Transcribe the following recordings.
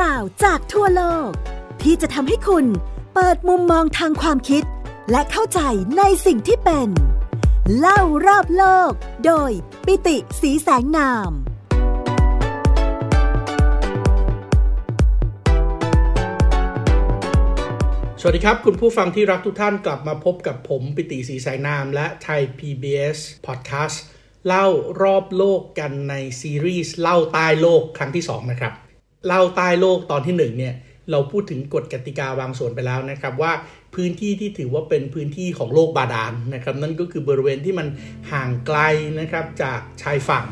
ราวจากทั่วโลก ที่จะทำให้คุณเปิดมุมมองทางความคิด และเข้าใจในสิ่งที่เป็น เล่ารอบโลก โดยปิติสีแสงนาม สวัสดีครับ คุณผู้ฟังที่รักทุกท่านกลับมาพบกับผมปิติสีแสายนาม และไทย PBS Podcast เล่ารอบโลกกันในซีรีส์เล่าใต้โลกครั้งที่ 2 นะครับ เล่าใต้โลกตอนที่1เนี่ยเราพูดถึงกฎกติกาบางส่วนไปแล้วนะครับว่าพื้นที่ที่ถือว่าเป็นพื้นที่ของโลกบาดาลนนะครับ นั่นก็คือบริเวณที่มันห่างไกลนะครับจากชายฝั่ง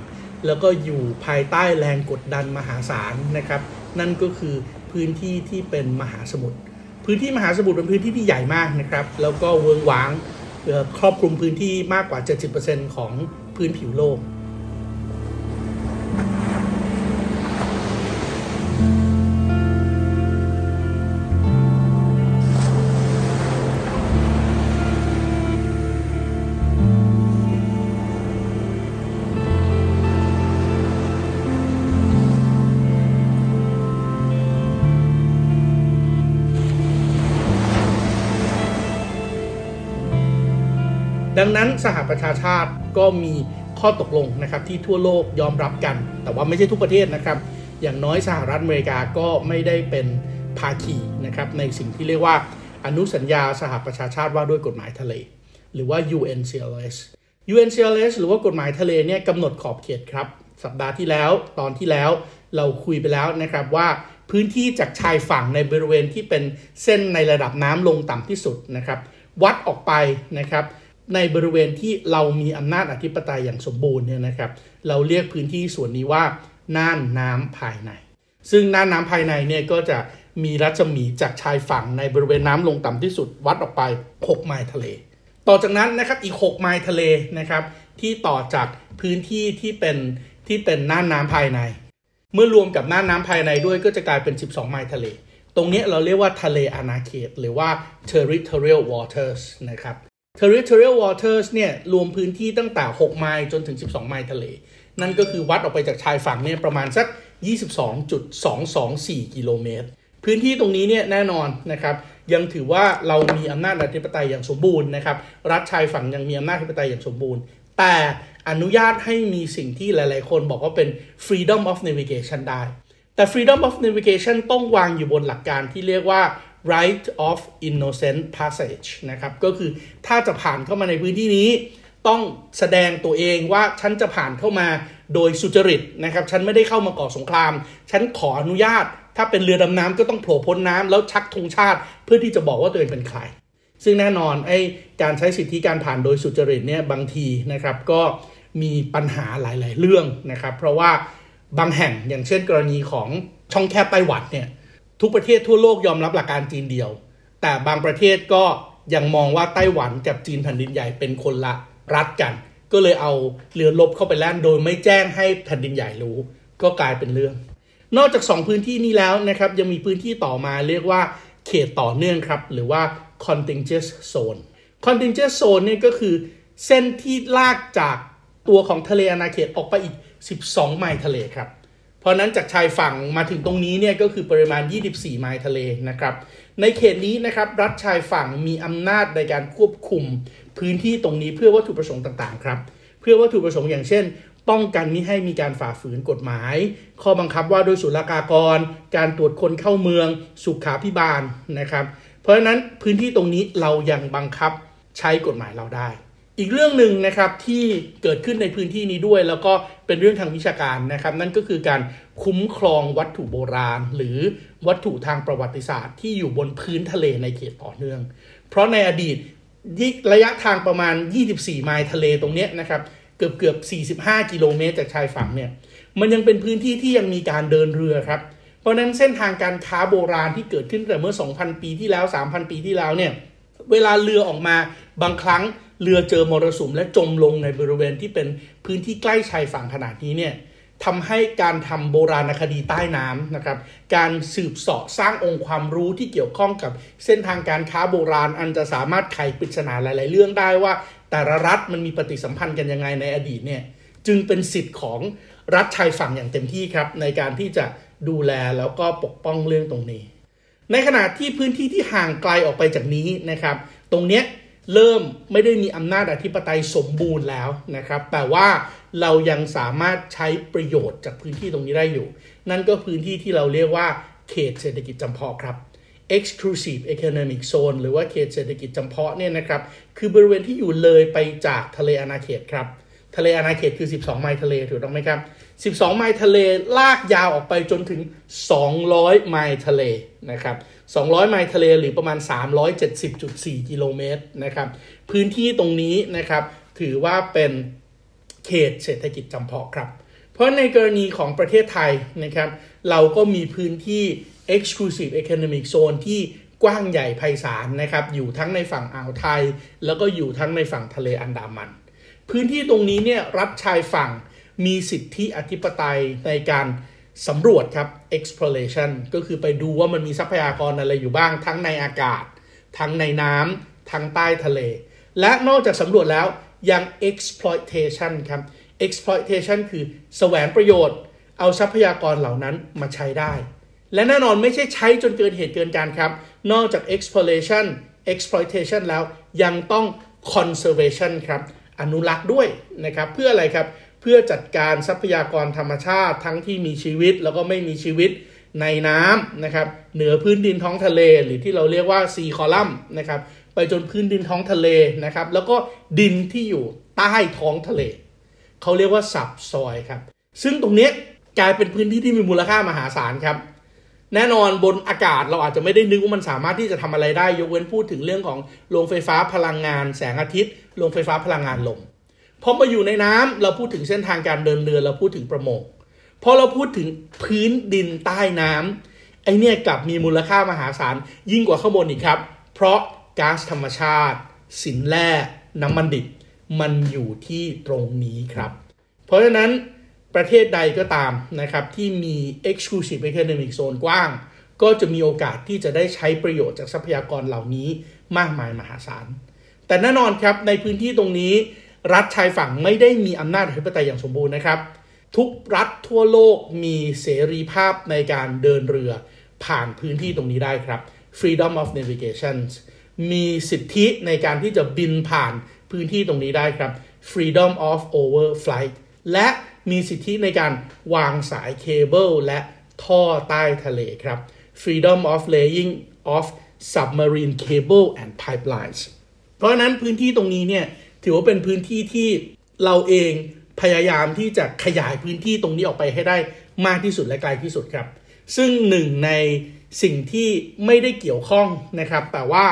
แล้วก็อยู่ภายใต้แรงกดดันมหาศาลนะครับ นั่นก็คือพื้นที่ที่เป็นมหาสมุทรพื้นที่มหาสมุทรเป็นพื้นที่ที่ใหญ่มากนะครับ แล้วก็เวิงว้างครอบคลุมพื้นที่มากกว่า 70%ของพื้นผิวโลก ดังนั้นสหประชาชาติก็มีข้อตกลงนะครับที่ทั่วโลกยอมรับกัน แต่ว่าไม่ใช่ทุกประเทศนะครับ อย่างน้อยสหรัฐอเมริกาก็ไม่ได้เป็นภาคีนะครับในสิ่งที่เรียกว่าอนุสัญญาสหประชาชาติว่าด้วยกฎหมายทะเล หรือว่า UNCLS UNCLS หรือว่ากฎหมายทะเลเนี่ยกำหนดขอบเขตครับ สัปดาห์ที่แล้วตอนที่แล้วเราคุยไปแล้วนะครับว่าพื้นที่จากชายฝั่งในบริเวณที่เป็นเส้นในระดับน้ำลงต่ำที่สุดนะครับ วัดออกไปนะครับ ในบริเวณที่เรามีอำนาจอธิปไตยอย่างสมบูรณ์เนี่ยนะครับ เราเรียกพื้นที่ส่วนนี้ว่าน่านน้ำภายใน ซึ่งน่านน้ำภายในเนี่ยก็จะมีรัศมีจากชายฝั่งในบริเวณน้ำลงต่ำที่สุดวัดออกไป 6 ไมล์ทะเล ต่อจากนั้นนะครับอีก 6 ไมล์ทะเลนะครับ ที่ต่อจากพื้นที่ที่เป็นที่เป็นน่านน้ำภายใน เมื่อรวมกับน่านน้ำภายในด้วยก็จะกลายเป็น 12 ไมล์ทะเล ตรงนี้เราเรียกว่าทะเลอาณาเขต หรือว่า territorial waters นะครับ territorial waters เนี่ยรวมพื้นที่ตั้งแต่ 6 ไมล์จนถึง 12 ไมล์ทะเล นั่นก็คือวัดออกไปจากชายฝั่งเนี่ยประมาณสัก 22.224 กิโลเมตร พื้นที่ตรงนี้เนี่ยแน่นอนนะครับยังถือว่าเรามีอำนาจอธิปไตยอย่างสมบูรณ์นะครับรัฐชายฝั่งยังมีอำนาจอธิปไตยอย่างสมบูรณ์ แต่อนุญาตให้มีสิ่งที่หลาย ๆ คนบอกว่าเป็น freedom of navigation ได้ แต่ freedom of navigation ต้องวางอยู่บนหลักการที่เรียกว่า right of innocent passage นะครับ ก็คือถ้าจะผ่านเข้ามาในพื้นที่นี้ ต้องแสดงตัวเองว่าฉันจะผ่านเข้ามาโดยสุจริตนะครับ ฉันไม่ได้เข้ามาก่อสงคราม ฉันขออนุญาต ถ้าเป็นเรือดำน้ำก็ต้องโผล่พ้นน้ำแล้วชักธงชาติ เพื่อที่จะบอกว่าตัวเองเป็นใคร ซึ่งแน่นอนไอ้การใช้สิทธิการผ่านโดยสุจริตเนี่ยบางทีนะครับก็มีปัญหาหลาย ๆ เรื่องนะครับ เพราะว่าบางแห่งอย่างเช่นกรณีของช่องแคบไต้หวันเนี่ย ทุกประเทศทั่วโลกยอมรับหลักการจีนเดียว แต่บางประเทศก็ยังมองว่าไต้หวันกับจีนแผ่นดินใหญ่เป็นคนละรัฐกัน ก็เลยเอาเรือรบเข้าไปแล่นโดยไม่แจ้งให้แผ่นดินใหญ่รู้ ก็กลายเป็นเรื่อง นอกจาก 2 พื้นที่นี้แล้วนะครับยังมีพื้นที่ต่อมาเรียกว่าเขตต่อเนื่องครับ หรือว่า contingent zone contingent zone เนี่ยก็คือเส้นที่ลากจากตัวของทะเลอาณาเขตออกไปอีก 12 ไมล์ทะเลครับ เพราะนั้นจากชายฝั่งมาถึงตรงนี้เนี่ยก็คือปริมาณ 24 ไมล์ทะเลนะครับ ในเขตนี้นะครับรัฐชายฝั่งมีอำนาจในการควบคุมพื้นที่ตรงนี้เพื่อวัตถุประสงค์ต่างๆครับ เพื่อวัตถุประสงค์อย่างเช่น ป้องกันไม่ให้มีการฝ่าฝืนกฎหมาย ข้อบังคับว่าโดยศุลกากร การตรวจคนเข้าเมือง สุขาพิบาลนะครับ เพราะฉะนั้นพื้นที่ตรงนี้เรายังบังคับใช้กฎหมายเราได้ อีกเรื่องหนึ่งนะครับที่เกิดขึ้นในพื้นที่นี้ด้วย แล้วก็เป็นเรื่องทางวิชาการนะครับ นั่นก็คือการคุ้มครองวัตถุโบราณ หรือวัตถุทางประวัติศาสตร์ ที่อยู่บนพื้นทะเลในเขตต่อเนื่อง เพราะในอดีตระยะทางประมาณ 24 ไมล์ทะเลตรงนี้นะครับเกือบเกือบ 45 กิโลเมตรจากชายฝั่งเนี่ยมันยังเป็นพื้นที่ที่ยังมีการเดินเรือครับ เพราะฉะนั้นเส้นทางการค้าโบราณที่เกิดขึ้นแต่เมื่อ 2,000 ปีที่แล้ว 3,000 ปีที่แล้วเนี่ยเวลาเรือออกมาบางครั้ง เรือเจอมรสุมและจมลงในบริเวณที่เป็นพื้นที่ใกล้ชายฝั่งขนาดนี้เนี่ยทำให้การทำโบราณคดีใต้น้ำนะครับ การสืบเสาะสร้างองค์ความรู้ที่เกี่ยวข้องกับเส้นทางการค้าโบราณ อันจะสามารถไขปริศนาหลาย ๆ เรื่องได้ว่า แต่ละรัฐมันมีปฏิสัมพันธ์กันยังไงในอดีตเนี่ยจึงเป็นสิทธิ์ของรัฐชายฝั่งอย่างเต็มที่ครับ ในการที่จะดูแลแล้วก็ปกป้องเรื่องตรงนี้ ในขณะที่พื้นที่ที่ห่างไกลออกไปจากนี้นะครับ ตรงเนี้ย เริ่มไม่ได้มีอำนาจอธิปไตยสมบูรณ์แล้วนะครับ แต่ว่าเรายังสามารถใช้ประโยชน์จากพื้นที่ตรงนี้ได้อยู่ นั่นก็พื้นที่ที่เราเรียกว่าเขตเศรษฐกิจจำเพาะครับ exclusive economic zone หรือว่าเขตเศรษฐกิจจำเพาะเนี่ยนะครับ คือบริเวณที่อยู่เลยไปจากทะเลอาณาเขตครับ ทะเลอาณาเขตคือ 12 ไมล์ทะเลถูกต้องไหมครับ 12 ไมล์ทะเลลากยาวออกไปจนถึง 200 ไมล์ทะเลนะครับ 200 ไมล์ทะเลหรือประมาณ 370.4 กิโลเมตรนะครับ พื้นที่ตรงนี้นะครับถือว่าเป็นเขตเศรษฐกิจจำเพาะครับ เพราะในกรณีของประเทศไทยนะครับ เราก็มีพื้นที่ exclusive economic zone ที่กว้างใหญ่ไพศาลนะครับ อยู่ทั้งในฝั่งอ่าวไทย แล้วก็อยู่ทั้งในฝั่งทะเลอันดามัน พื้นที่ตรงนี้เนี่ยรัฐชายฝั่งมีสิทธิอธิปไตยในการสำรวจครับ exploration ก็คือไปดูว่ามันมีทรัพยากรอะไรอยู่บ้าง ทั้งในอากาศ ทั้งในน้ำทั้งใต้ทะเล และนอกจากสำรวจแล้วยัง exploitation ครับ exploitation คือแสวงประโยชน์ เอาทรัพยากรเหล่านั้นมาใช้ได้ และแน่นอนไม่ใช่ใช้จนเกินเหตุเกินการครับ นอกจาก exploration exploitation แล้วยังต้อง conservation ครับ อนุรักษ์ด้วยนะครับเพื่ออะไรครับเพื่อจัดการทรัพยากรธรรมชาติทั้งที่มีชีวิตแล้วก็ไม่มีชีวิตในน้ำนะครับเหนือพื้นดินท้องทะเล หรือที่เราเรียกว่าซีคอลัมน์นะครับไปจนพื้นดินท้องทะเลนะครับแล้วก็ดินที่อยู่ใต้ท้องทะเล เขาเรียกว่าสับซอยครับ ซึ่งตรงนี้กลายเป็นพื้นที่ที่มีมูลค่ามหาศาลครับ แน่นอนบนอากาศเราอาจจะไม่ได้นึกว่ามันสามารถที่จะทำอะไรได้ ยกเว้นพูดถึงเรื่องของโรงไฟฟ้าพลังงานแสงอาทิตย์ โรงไฟฟ้าพลังงานลมพอมาอยู่ในน้ำเราพูดถึงเส้นทางการเดินเรือเราพูดถึงประมงพอเราพูดถึงพื้นดินใต้น้ำไอเนี่ยกลับมีมูลค่ามหาศาลยิ่งกว่าข้างบนอีกครับ เพราะก๊าซธรรมชาติ สินแร่น้ำมันดิบมันอยู่ที่ตรงนี้ครับ เพราะฉะนั้นประเทศใดก็ตามนะครับที่มี exclusive economic zone กว้าง ก็จะมีโอกาสที่จะได้ใช้ประโยชน์จากทรัพยากรเหล่านี้มากมายมหาศาล แต่แน่นอนครับในพื้นที่ตรงนี้ รัฐชายฝั่งไม่ได้มีอำนาจอธิปไตยอย่างสมบูรณ์นะครับ ทุกรัฐทั่วโลกมีเสรีภาพในการเดินเรือผ่านพื้นที่ตรงนี้ได้ครับ freedom of navigation มีสิทธิในการที่จะบินผ่านพื้นที่ตรงนี้ได้ครับ freedom of overflight และมีสิทธิในการวางสายเคเบิลและท่อใต้ทะเลครับ freedom of laying of submarine cable and pipelines ราะฉะนั้นพื้นที่ตรงนี้เนี่ยถือว่าเป็นพื้นที่ที่เราเองพยายามที่จะขยายพื้นที่ตรงนี้ออกไปให้ได้มากที่สุดและไกลที่สุดครับ ซึ่งหนึ่งในสิ่งที่ไม่ได้เกี่ยวข้องนะครับ แต่ว่า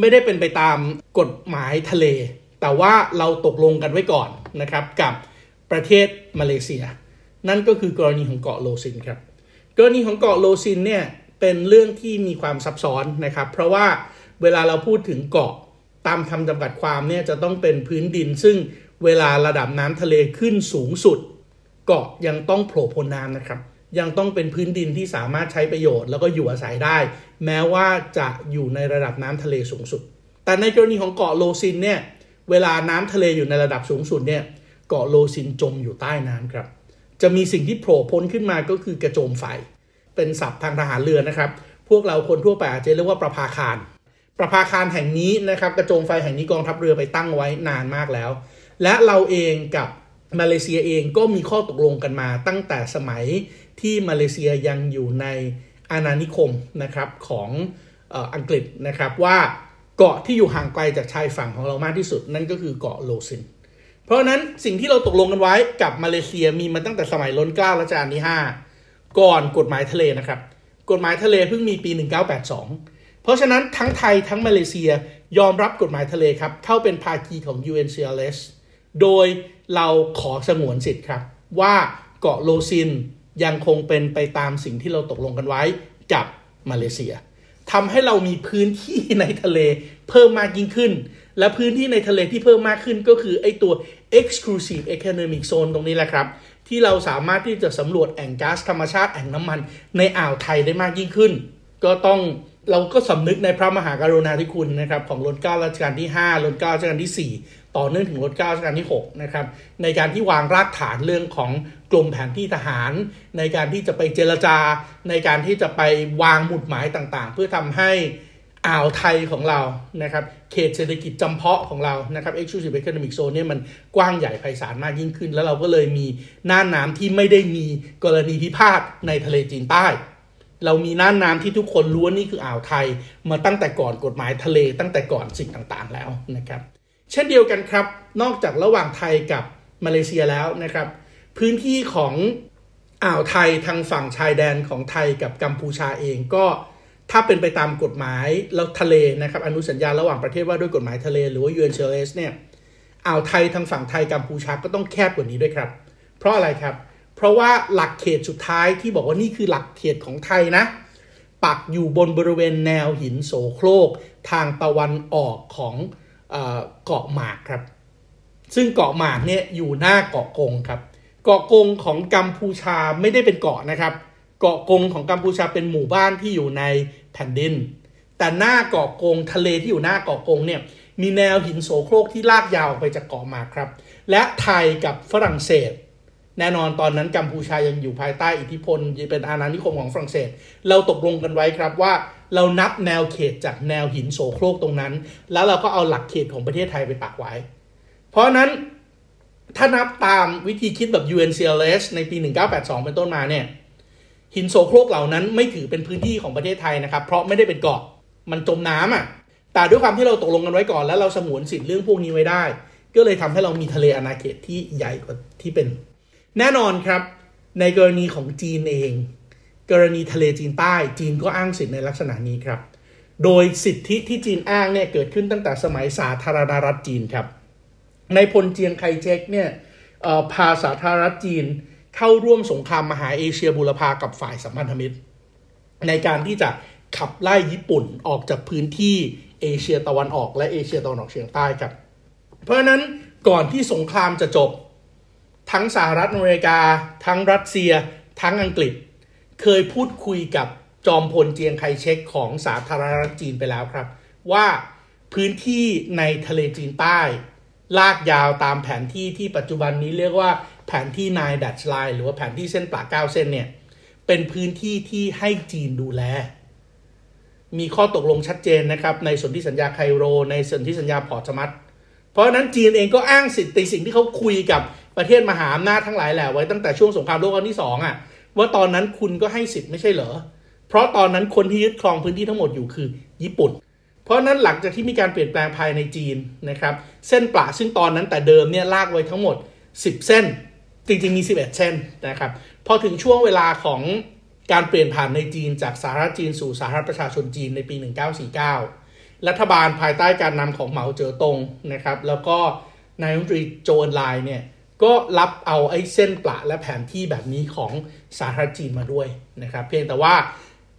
ไม่ได้เป็นไปตามกฎหมายทะเล แต่ว่าเราตกลงกันไว้ก่อนนะครับกับประเทศมาเลเซีย นั่นก็คือกรณีของเกาะโลซินครับกรณีของเกาะโลซินเนี่ยเป็นเรื่องที่มีความซับซ้อนนะครับ เพราะว่าเวลาเราพูดถึงเกาะ ตามคำจำกัดความเนี่ยจะต้องเป็นพื้นดิน ซึ่งเวลาระดับน้ำทะเลขึ้นสูงสุด เกาะยังต้องโผล่พ้นน้ำนะครับ ยังต้องเป็นพื้นดินที่สามารถใช้ประโยชน์แล้วก็อยู่อาศัยได้ แม้ว่าจะอยู่ในระดับน้ำทะเลสูงสุด แต่ในกรณีของเกาะโลซินเนี่ยเวลาน้ำทะเลอยู่ในระดับสูงสุดเนี่ยเกาะโลซินจมอยู่ใต้น้ำครับจะมีสิ่งที่โผล่พ้นขึ้นมาก็คือกระโจมไฟ เป็นศัพท์ทางทหารเรือนะครับ พวกเราคนทั่วไปอาจจะเรียกว่าประภาคาร ประภาคารแห่งนี้นะครับกระโจมไฟแห่งนี้กองทัพเรือไปตั้งไว้นานมากแล้ว และเราเองกับมาเลเซียเองก็มีข้อตกลงกันมา ตั้งแต่สมัยที่มาเลเซียยังอยู่ในอาณานิคมนะครับของอังกฤษนะครับว่าเกาะที่อยู่ห่างไกลจากชายฝั่งของเรามากที่สุด นั่นก็คือเกาะโลซิน เพราะนั้นสิ่งที่เราตกลงกันไว้กับมาเลเซียมีมาตั้งแต่สมัยล้นเกล้ารัชกาลที่ 5 ก่อนกฎหมายทะเลนะครับ กฎหมายทะเลเพิ่งมีปี 1982 เพราะฉะนั้นทั้งไทยทั้งมาเลเซียยอมรับกฎหมายทะเลครับ เข้าเป็นภาคีของ UNCLS โดยเราขอสงวนสิทธิ์ครับ ว่าเกาะโลซินยังคงเป็นไปตามสิ่งที่เราตกลงกันไว้กับมาเลเซียทำให้เรามีพื้นที่ในทะเลเพิ่มมากยิ่งขึ้น และพื้นที่ในทะเลที่เพิ่มมากขึ้นก็คือไอตัว exclusive economic zone ตรงนี้แหละครับ ที่เราสามารถที่จะสำรวจแอ่งก๊าซธรรมชาติแอ่งน้ำมันในอ่าวไทยได้มากยิ่งขึ้น ก็ต้อง เราก็สำนึกในพระมหากรุณาธิคุณนะครับของรัชการัชกาลที่5รัชการัชกาลที่ 4 ต่อเนื่องถึงรัชกาลที่6นะครับในการที่วางรากฐานเรื่องของกลุ่มแผนที่ทหาร ในการที่จะไปเจรจา ในการที่จะไปวางหมุดหมายต่างๆ เพื่อทำให้อ่าวไทยของเรานะครับเขตเศรษฐกิจจำเพาะของเรานะครับ exclusive economic zone เนี่ยมันกว้างใหญ่ไพศาลมากยิ่งขึ้น แล้วเราก็เลยมีน่านน้ำที่ไม่ได้มีกรณีพิพาทในทะเลจีนใต้ เรามีน่านน้ำที่ทุกคนรู้ว่านี่คืออ่าวไทย มาตั้งแต่ก่อนกฎหมายทะเล ตั้งแต่ก่อนสิ่งต่างๆแล้วนะครับ เช่นเดียวกันครับ นอกจากระหว่างไทยกับมาเลเซียแล้วนะครับ พื้นที่ของอ่าวไทยทางฝั่งชายแดนของไทยกับกัมพูชาเองก็ถ้าเป็นไปตามกฎหมายแล้วทะเลนะครับ อนุสัญญาระหว่างประเทศว่าด้วยกฎหมายทะเลหรือว่า UNCLOS เนี่ยอ่าวไทยทางฝั่งไทยกัมพูชาก็ต้องแคบกว่านี้ด้วยครับ เพราะอะไรครับเพราะว่าหลักเขตสุดท้ายที่บอกว่านี่คือหลักเขตของไทยนะ ปักอยู่บนบริเวณแนวหินโสโครก ทางตะวันออกของเกาะหมากครับ ซึ่งเกาะหมากเนี่ยอยู่หน้าเกาะกงครับ เกาะกงของกัมพูชาไม่ได้เป็นเกาะนะครับ เกาะกงของกัมพูชาเป็นหมู่บ้านที่อยู่ในแผ่นดิน แต่หน้าเกาะกงทะเลที่อยู่หน้าเกาะกงเนี่ยมีแนวหินโสโครกที่ลากยาวออกไปจากเกาะหมากครับ และไทยกับฝรั่งเศส แน่นอนตอนนั้นกัมพูชายังอยู่ภายใต้อิทธิพลเป็นอาณานิคมของฝรั่งเศส เราตกลงกันไว้ครับว่า เรานับแนวเขตจากแนวหินโสโครกตรงนั้น แล้วเราก็เอาหลักเขตของประเทศไทยไปปักไว้ เพราะนั้นถ้านับตามวิธีคิดแบบ UNCLS ในปี 1982 เป็นต้นมาเนี่ยหินโสโครกเหล่านั้นไม่ถือเป็นพื้นที่ของประเทศไทยนะครับ เพราะไม่ได้เป็นเกาะมันจมน้ำอะ แต่ด้วยความที่เราตกลงกันไว้ก่อน แล้วเราสงวนสิทธิ์เรื่องพวกนี้ไว้ได้ ก็เลยทำให้เรามีทะเลอาณาเขตที่ใหญ่กว่าที่เป็น แน่นอนครับ ในกรณีของจีนเอง กรณีทะเลจีนใต้ จีนก็อ้างสิทธิ์ในลักษณะนี้ครับ โดยสิทธิที่จีนอ้างเนี่ยเกิดขึ้นตั้งแต่สมัยสาธารณรัฐจีนครับ ในพลเจียงไคเชกเนี่ยพาสาธารณรัฐจีนเข้าร่วมสงครามมหาเอเชียบูรพากับฝ่ายสัมพันธมิตร ในการที่จะขับไล่ญี่ปุ่นออกจากพื้นที่เอเชียตะวันออกและเอเชียตะวันออกเฉียงใต้ครับ เพราะฉะนั้นก่อนที่สงครามจะจบ ทั้งสหรัฐอเมริกา ทั้งรัสเซีย ทั้งอังกฤษ เคยพูดคุยกับจอมพลเจียงไคเชกของสาธารณรัฐจีนไปแล้วครับ ว่าพื้นที่ในทะเลจีนใต้ ลากยาวตามแผนที่ที่ปัจจุบันนี้เรียกว่าแผนที่นายดัชไลน์หรือว่าแผนที่เส้นปลาเก้าเส้นเนี่ย เป็นพื้นที่ที่ให้จีนดูแล มีข้อตกลงชัดเจนนะครับ ในสนธิสัญญาไคโร ในสนธิสัญญาพอร์ตมัตเพราะนั้นจีนเองก็อ้างสิทธิสิ่งที่เขาคุยกับ ประเทศมหาอำนาจทั้งหลายแหละไว้ตั้งแต่ช่วงสงครามโลกครั้งที่สองอะว่าตอนนั้นคุณก็ให้สิทธิ์ไม่ใช่เหรอ เพราะตอนนั้นคนที่ยึดครองพื้นที่ทั้งหมดอยู่คือ ญี่ปุ่น เพราะนั้นหลังจากที่มีการเปลี่ยนแปลงภายในจีนนะครับเส้นปลาซึ่งตอนนั้นแต่เดิมเนี่ยลากไว้ทั้งหมด 10 เส้น จริงๆมี 11 เส้นนะครับพอถึงช่วงเวลาของการเปลี่ยนผ่านในจีนจากสาธารณจีนสู่สาธารณประชาชนจีนในปี 1949 รัฐบาลภายใต้การนำของเหมาเจ๋อตงนะครับแล้วก็นายรัฐมนตรีโจนไลน์เนี่ย ก็รับเอาไอ้เส้นปละและแผนที่แบบนี้ของสาธารณจีนมาด้วยนะครับ เพียงแต่ว่า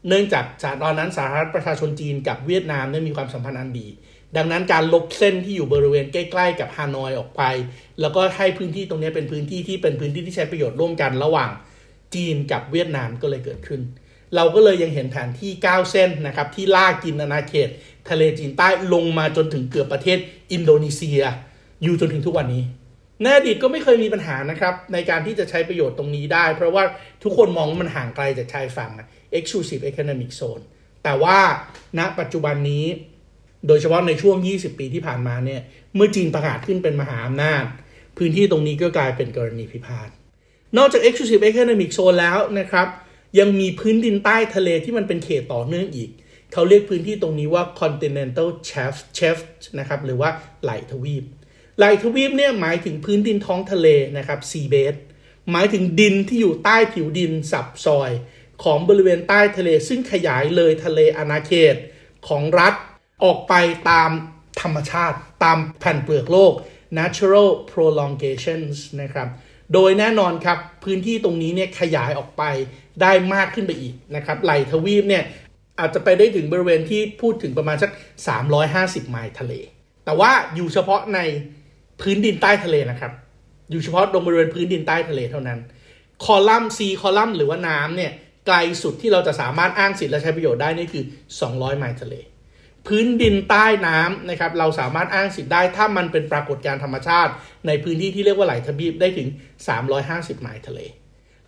เนื่องจากตอนนั้นสาธารณประชาชนจีนกับเวียดนามเนี่ยมีความสัมพันธ์อันดี ดังนั้นการลบเส้นที่อยู่บริเวณใกล้ๆ กับฮานอยออกไป แล้วก็ให้พื้นที่ตรงนี้เป็นพื้นที่ที่เป็นพื้นที่ที่ใช้ประโยชน์ร่วมกันระหว่างจีนกับเวียดนามก็เลยเกิดขึ้น เราก็เลยยังเห็นแผนที่ 9 เส้นนะครับที่ลากกินอาณาเขต ทะเลจีนใต้ลงมาจนถึงเกือบประเทศอินโดนีเซีย อยู่จนถึงทุกวันนี้ ในอดีตก็ไม่เคยมีปัญหานะครับ ในการที่จะใช้ประโยชน์ตรงนี้ได้ เพราะว่าทุกคนมองว่ามันห่างไกลจากชายฝั่ง exclusive economic zone แต่ว่าณปัจจุบันนี้ โดยเฉพาะในช่วง 20 ปีที่ผ่านมาเนี่ย เมื่อจีนประกาศขึ้นเป็นมหาอำนาจ พื้นที่ตรงนี้ก็กลายเป็นกรณีพิพาทนอกจาก exclusive economic zone แล้วนะครับยังมีพื้นดินใต้ทะเลที่มันเป็นเขตต่อเนื่องอีก เขาเรียกพื้นที่ตรงนี้ว่า continental shelf shelf นะครับหรือว่าไหลทวีป ไหลทวีปเนี่ยหมายถึงพื้นดินท้องทะเลนะครับ sea bed หมายถึงดินที่อยู่ใต้ผิวดินสับซอย ของบริเวณใต้ทะเล ซึ่งขยายเลยทะเลอาณาเขตของรัฐออกไปตามธรรมชาติ ตามแผ่นเปลือกโลก natural prolongations นะครับโดยแน่นอนครับพื้นที่ตรงนี้เนี่ยขยายออกไปได้มากขึ้นไปอีกนะครับไหลทวีปเนี่ยอาจจะไปได้ถึงบริเวณที่พูดถึงประมาณสัก 350 ไมล์ทะเล แต่ว่าอยู่เฉพาะใน พื้นดินใต้ทะเลนะครับ อยู่เฉพาะตรงบริเวณพื้นดินใต้ทะเลเท่านั้น คอลัมน์ C คอลัมน์หรือว่าน้ำเนี่ยไกลสุดที่เราจะสามารถอ้างสิทธิ์และใช้ประโยชน์ได้นี่คือ 200 ไมล์ทะเล พื้นดินใต้น้ำนะครับเราสามารถอ้างสิทธิ์ได้ถ้ามันเป็นปรากฏการณ์ธรรมชาติ ในพื้นที่ที่เรียกว่าไหลทบีบได้ถึง 350 ไมล์ทะเล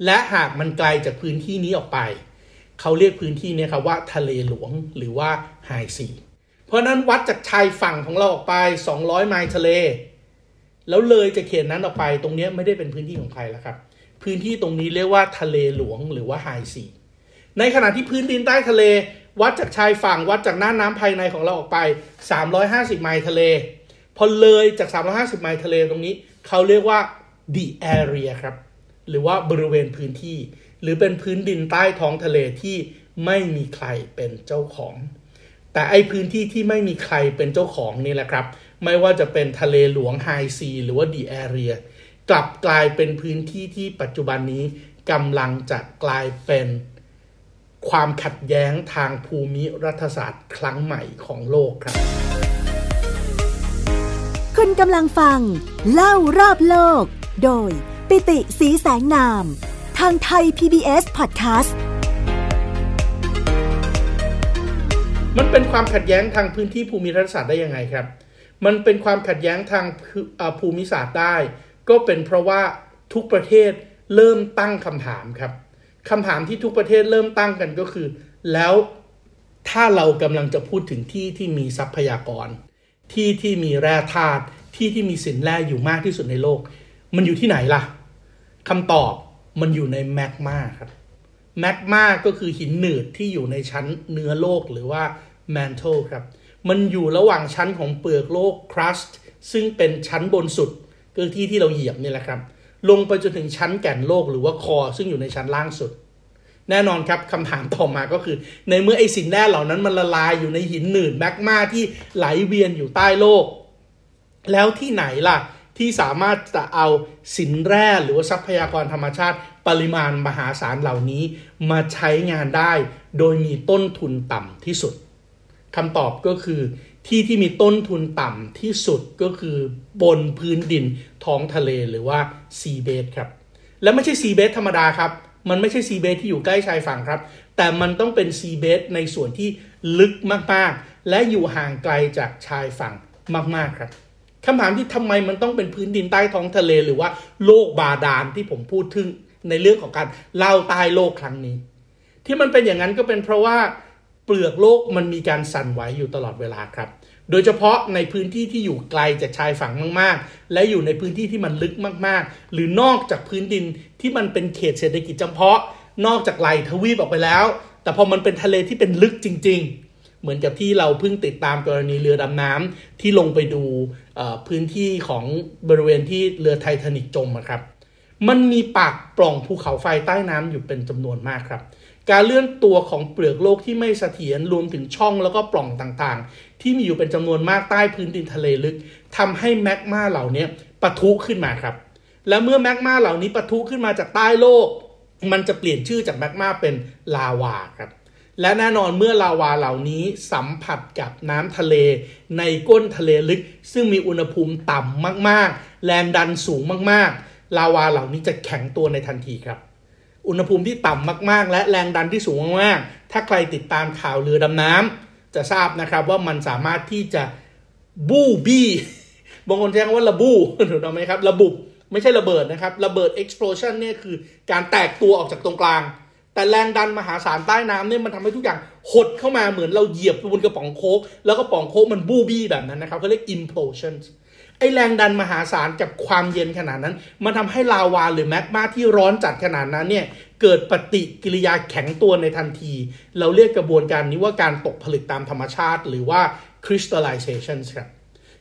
และหากมันไกลจากพื้นที่นี้ออกไปเขาเรียกพื้นที่นี้ครับว่าทะเลหลวงหรือว่าไฮซีเพราะนั้นวัดจากชายฝั่งของเราออกไป 200 ไมล์ทะเล แล้วเลยจะเขตนั้นออกไปตรงนี้ไม่ได้เป็นพื้นที่ของใครแล้วครับ พื้นที่ตรงนี้เรียกว่าทะเลหลวงหรือว่าไฮซีในขณะที่พื้นดินใต้ทะเล วัดจากชายฝั่งวัดจากหน้าน้ำภายในของเราออกไป 350 ไมล์ทะเล พอเลยจาก 350 ไมล์ทะเลตรงนี้ เขาเรียกว่า the area ครับ หรือว่าบริเวณพื้นที่ หรือเป็นพื้นดินใต้ท้องทะเลที่ไม่มีใครเป็นเจ้าของ แต่ไอพื้นที่ที่ไม่มีใครเป็นเจ้าของนี่แหละครับ ไม่ว่าจะเป็นทะเลหลวงไฮซีหรือว่า the area กลับกลายเป็นพื้นที่ที่ปัจจุบันนี้กำลังจะกลายเป็นความขัดแย้งทางภูมิรัฐศาสตร์ครั้งใหม่ของโลกครับ คุณกำลังฟัง เล่ารอบโลก โดยปิติสีแสงนาม ทางไทย PBS Podcast มันเป็นความขัดแย้งทางพื้นที่ภูมิรัฐศาสตร์ได้ยังไงครับ มันเป็นความขัดแย้งทางภูมิศาสตร์ได้ ก็เป็นเพราะว่าทุกประเทศเริ่มตั้งคำถามครับคำถามที่ทุกประเทศเริ่มตั้งกันก็คือ แล้วถ้าเรากำลังจะพูดถึงที่ที่มีทรัพยากร ที่ที่มีแร่ธาตุที่ที่มีสินแร่อยู่มากที่สุดในโลก มันอยู่ที่ไหนล่ะคำตอบมันอยู่ในแมกมาครับแมกมาก็คือหินหนืดที่อยู่ในชั้นเนื้อโลกหรือว่า mantle ครับ มันอยู่ระหว่างชั้นของเปลือกโลก crust ซึ่งเป็นชั้นบนสุดคือที่ที่เราเหยียบนี่แหละครับ ลงไปจนถึงชั้นแก่นโลกหรือว่า core ซึ่งอยู่ในชั้นล่างสุด แน่นอนครับคำถามต่อมาก็คือ ในเมื่อไอสินแร่เหล่านั้นมันละลายอยู่ในหินหนืดแมกมาที่ไหลเวียนอยู่ใต้โลก แล้วที่ไหนล่ะที่สามารถจะเอาสินแร่หรือว่าทรัพยากรธรรมชาติปริมาณมหาศาลเหล่านี้มาใช้งานได้ โดยมีต้นทุนต่ำที่สุด คำตอบก็คือที่ที่มีต้นทุนต่ำที่สุดก็คือบนพื้นดินท้องทะเลหรือว่าซีเบสครับ และไม่ใช่ซีเบสธรรมดาครับ มันไม่ใช่ซีเบสที่อยู่ใกล้ชายฝั่งครับ แต่มันต้องเป็นซีเบสในส่วนที่ลึกมากๆ และอยู่ห่างไกลจากชายฝั่งมากๆครับคำถามที่ทำไมมันต้องเป็นพื้นดินใต้ท้องทะเล หรือว่าโลกบาดาลที่ผมพูดถึงในเรื่องของการเล่าใต้โลกครั้งนี้ ที่มันเป็นอย่างนั้นก็เป็นเพราะว่า เปลือกโลกมันมีการสั่นไหวอยู่ตลอดเวลาครับ โดยเฉพาะในพื้นที่ที่อยู่ไกลจากชายฝั่งมาก ๆ และอยู่ในพื้นที่ที่มันลึกมาก ๆ หรือนอกจากพื้นดินที่มันเป็นเขตเศรษฐกิจจำเพาะ นอกจากไหลทวีปออกไปแล้ว แต่พอมันเป็นทะเลที่เป็นลึกจริง ๆเหมือนกับที่เราเพิ่งติดตามกรณีเรือดำน้ำที่ลงไปดูพื้นที่ของบริเวณที่เรือไททานิกจมครับ มันมีปากปล่องภูเขาไฟใต้น้ำอยู่เป็นจำนวนมากครับ การเลื่อนตัวของเปลือกโลกที่ไม่เสถียรรวมถึงช่องแล้วก็ปล่องต่างๆ ที่มีอยู่เป็นจำนวนมากใต้พื้นดินทะเลลึกทำให้แมกมาเหล่านี้ปะทุขึ้นมาครับ และเมื่อแมกมาเหล่านี้ปะทุขึ้นมาจากใต้โลก มันจะเปลี่ยนชื่อจากแมกมาเป็นลาวาครับและแน่นอนเมื่อลาวาเหล่านี้สัมผัสกับน้ำทะเล ในก้นทะเลลึก ซึ่งมีอุณหภูมิต่ำมากๆ แรงดันสูงมากๆ ลาวาเหล่านี้จะแข็งตัวในทันทีครับ อุณหภูมิที่ต่ำมาก ๆ และแรงดันที่สูงมากๆถ้าใครติดตามข่าวเรือดำน้ำจะทราบนะครับว่ามันสามารถที่จะบูบี้บางคนใช้คำว่าระบูถูกต้องไหมครับระบุไม่ใช่ระเบิดนะครับ ระเบิด explosion เนี่ยคือการแตกตัวออกจากตรงกลาง แต่แรงดันมหาศาลใต้น้ำเนี่ยมันทำให้ทุกอย่างหดเข้ามาเหมือนเราเหยียบบนกระป๋องโค้กแล้วก็ป๋องโค้กมันบูบี้แบบนั้นนะครับเขาเรียก implosion ไอแรงดันมหาศาลกับความเย็นขนาดนั้น มันทำให้ลาวาหรือแมกมาที่ร้อนจัดขนาดนั้นเนี่ยเกิดปฏิกิริยาแข็งตัวในทันที เราเรียกกระบวนการนี้ว่าการตกผลึกตามธรรมชาติ หรือว่า crystallization ครับ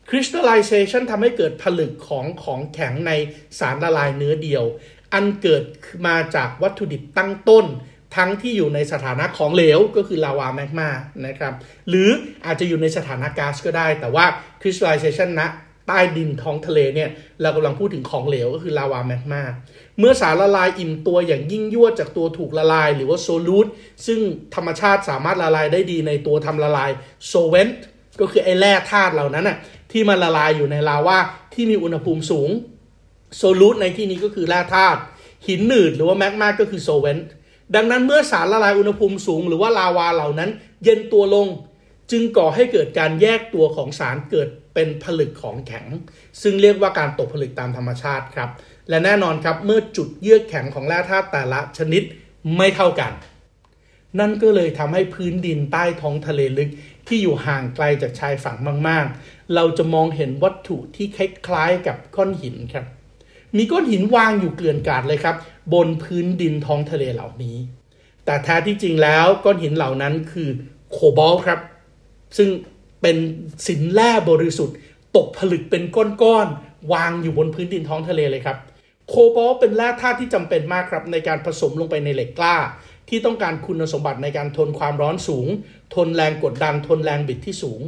crystallization ทำให้เกิดผลึกของของแข็งในสารละลายเนื้อเดียว อันเกิดมาจากวัตถุดิบตั้งต้น ทั้งที่อยู่ในสถานะของเหลวก็คือลาวาแมกมานะครับ หรืออาจจะอยู่ในสถานะก๊าซก็ได้ แต่ว่า crystallization นะ ใต้ดินท้องทะเลเนี่ยเรากำลังพูดถึงของเหลวก็คือลาวาแมกมาเมื่อสารละลายอิ่มตัวอย่างยิ่งยวดจากตัวถูกละลาย หรือว่า solute ซึ่งธรรมชาติสามารถละลายได้ดีในตัวทำละลาย solvent ก็คือไอ้แร่ธาตุเหล่านั้นน่ะที่มันละลายอยู่ในลาวาที่มีอุณหภูมิสูง solute ในที่นี้ก็คือแร่ธาตุหินหนืดหรือว่าแมกมาก็คือ solvent ดังนั้นเมื่อสารละลายอุณหภูมิสูง หรือว่าลาวาเหล่านั้น เย็นตัวลง จึงก่อให้เกิดการแยกตัวของสารเกิด เป็นผลึกของแข็ง ซึ่งเรียกว่าการตกผลึกตามธรรมชาติครับ และแน่นอนครับเมื่อจุดเยือกแข็งของแร่ธาตุแต่ละชนิดไม่เท่ากัน นั่นก็เลยทำให้พื้นดินใต้ท้องทะเลลึกที่อยู่ห่างไกลจากชายฝั่งมาก ๆ เราจะมองเห็นวัตถุที่คล้ายๆกับก้อนหินครับ มีก้อนหินวางอยู่เกลื่อนกลาดเลยครับ บนพื้นดินท้องทะเลเหล่านี้ แต่แท้ที่จริงแล้วก้อนหินเหล่านั้นคือโคบอลครับ ซึ่ง เป็นสินแร่บริสุทธิ์ ตกผลึกเป็นก้อนๆวางอยู่บนพื้นดินท้องทะเลเลยครับ โคบอลต์เป็นแร่ธาตุที่จำเป็นมากครับ ในการผสมลงไปในเหล็กกล้า ที่ต้องการคุณสมบัติในการทนความร้อนสูง ทนแรงกดดันทนแรงบิดที่สูง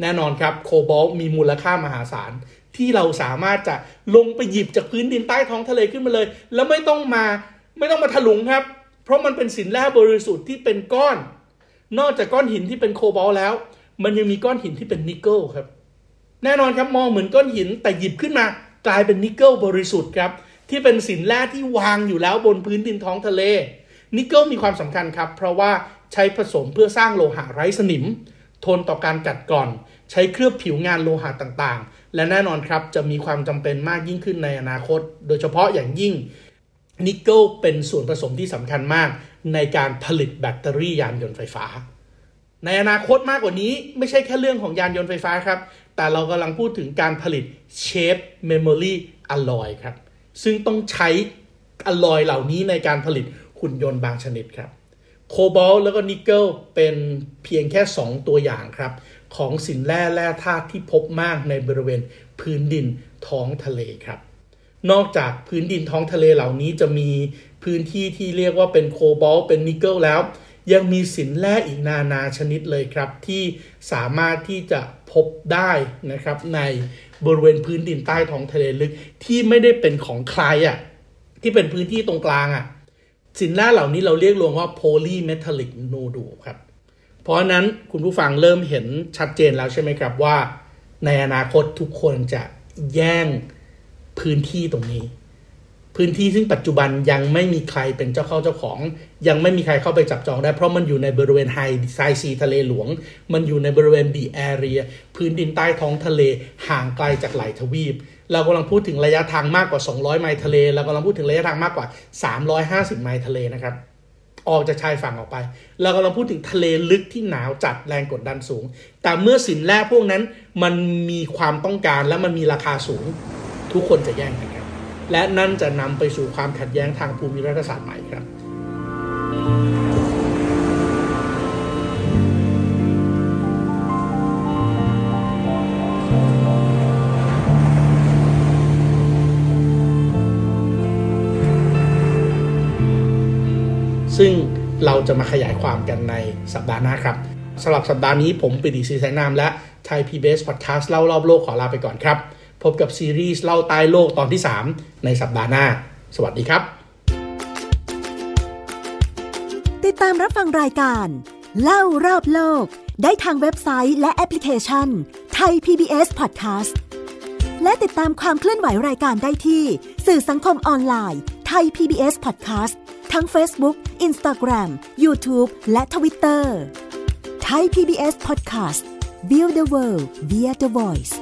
แน่นอนครับโคบอลต์มีมูลค่ามหาศาลที่เราสามารถจะลงไปหยิบจากพื้นดินใต้ท้องทะเลขึ้นมาเลย แล้วไม่ต้องมาไม่ต้องมาถลุงครับ เพราะมันเป็นสินแร่บริสุทธิ์ที่เป็นก้อน นอกจากก้อนหินที่เป็นโคบอลต์แล้ว มันยังมีก้อนหินที่เป็นนิกเกิลครับ แน่นอนครับมองเหมือนก้อนหินแต่หยิบขึ้นมากลายเป็นนิกเกิลบริสุทธิ์ครับ ที่เป็นสินแร่ที่วางอยู่แล้วบนพื้นดินท้องทะเล นิกเกิลมีความสำคัญครับ เพราะว่าใช้ผสมเพื่อสร้างโลหะไร้สนิม ทนต่อการกัดกร่อน ใช้เคลือบผิวงานโลหะต่างๆ และแน่นอนครับจะมีความจำเป็นมากยิ่งขึ้นในอนาคต โดยเฉพาะอย่างยิ่งนิกเกิลเป็นส่วนผสมที่สำคัญมากในการผลิตแบตเตอรี่ยานยนต์ไฟฟ้า ในอนาคตมากกว่านี้ไม่ใช่แค่เรื่องของยานยนต์ไฟฟ้าครับ แต่เรากำลังพูดถึงการผลิต shape memory alloy ครับ ซึ่งต้องใช้อลลอยเหล่านี้ในการผลิตหุ่นยนต์บางชนิดครับ โคบอลต์แล้วก็นิกเกิลเป็นเพียงแค่ 2 ตัวอย่างครับ ของสินแร่แร่ธาตุที่พบมากในบริเวณพื้นดินท้องทะเลครับ นอกจากพื้นดินท้องทะเลเหล่านี้จะมีพื้นที่ที่เรียกว่าเป็นโคบอลเป็นนิกเกิลแล้ว ยังมีสินแร่อีกนานาชนิดเลยครับ ที่สามารถที่จะพบได้นะครับในบริเวณพื้นดินใต้ท้องทะเลลึกที่ไม่ได้เป็นของใครอะ่ะที่เป็นพื้นที่ตรงกลางอะ่ะสินแร่เหล่านี้เราเรียกรวมว่า polymetallic nodule ครับ เพราะฉะนั้นคุณผู้ฟังเริ่มเห็นชัดเจนแล้วใช่ไหมครับว่า ในอนาคตทุกคนจะแย่งพื้นที่ตรงนี้ พื้นที่ซึ่งปัจจุบันยังไม่มีใครเป็นเจ้าเข้าเจ้าของ ยังไม่มีใครเข้าไปจับจองได้เพราะมันอยู่ในบริเวณไฮไซซีทะเลหลวง มันอยู่ในบริเวณดีแอเรียพื้นดินใต้ท้องทะเลห่างไกลจากหลายทวีป เรากำลังพูดถึงระยะทางมากกว่า 200 ไมล์ทะเลเรากำลังพูดถึงระยะทางมากกว่า 350 ไมล์ทะเลนะครับออกจากชายฝั่งออกไป เรากำลังพูดถึงทะเลลึกที่หนาวจัดแรงกดดันสูง แต่เมื่อสินแร่พวกนั้นมันมีความต้องการและมันมีราคาสูง ทุกคนจะแย่งกันครับ และนั่นจะนำไปสู่ความขัดแย้งทางภูมิรัฐศาสตร์ใหม่ครับซึ่งเราจะมาขยายความกันในสัปดาห์หน้าครับสำหรับสัปดาห์นี้ผมปิติศรีแสงนามและ Thai PBS Podcast เล่ารอบโลกขอลาไปก่อนครับ พบกับซีรีส์เล่าใต้โลกตอนที่ 3 ในสัปดาห์หน้า สวัสดีครับ ติดตามรับฟังรายการ เล่ารอบโลก ได้ทางเว็บไซต์และแอปพลิเคชันไทย PBS Podcast และติดตามความเคลื่อนไหวรายการได้ที่ สื่อสังคมออนไลน์ไทย PBS Podcast ทั้ง Facebook, Instagram, YouTube และ Twitter ไทย PBS Podcast View the world via the voice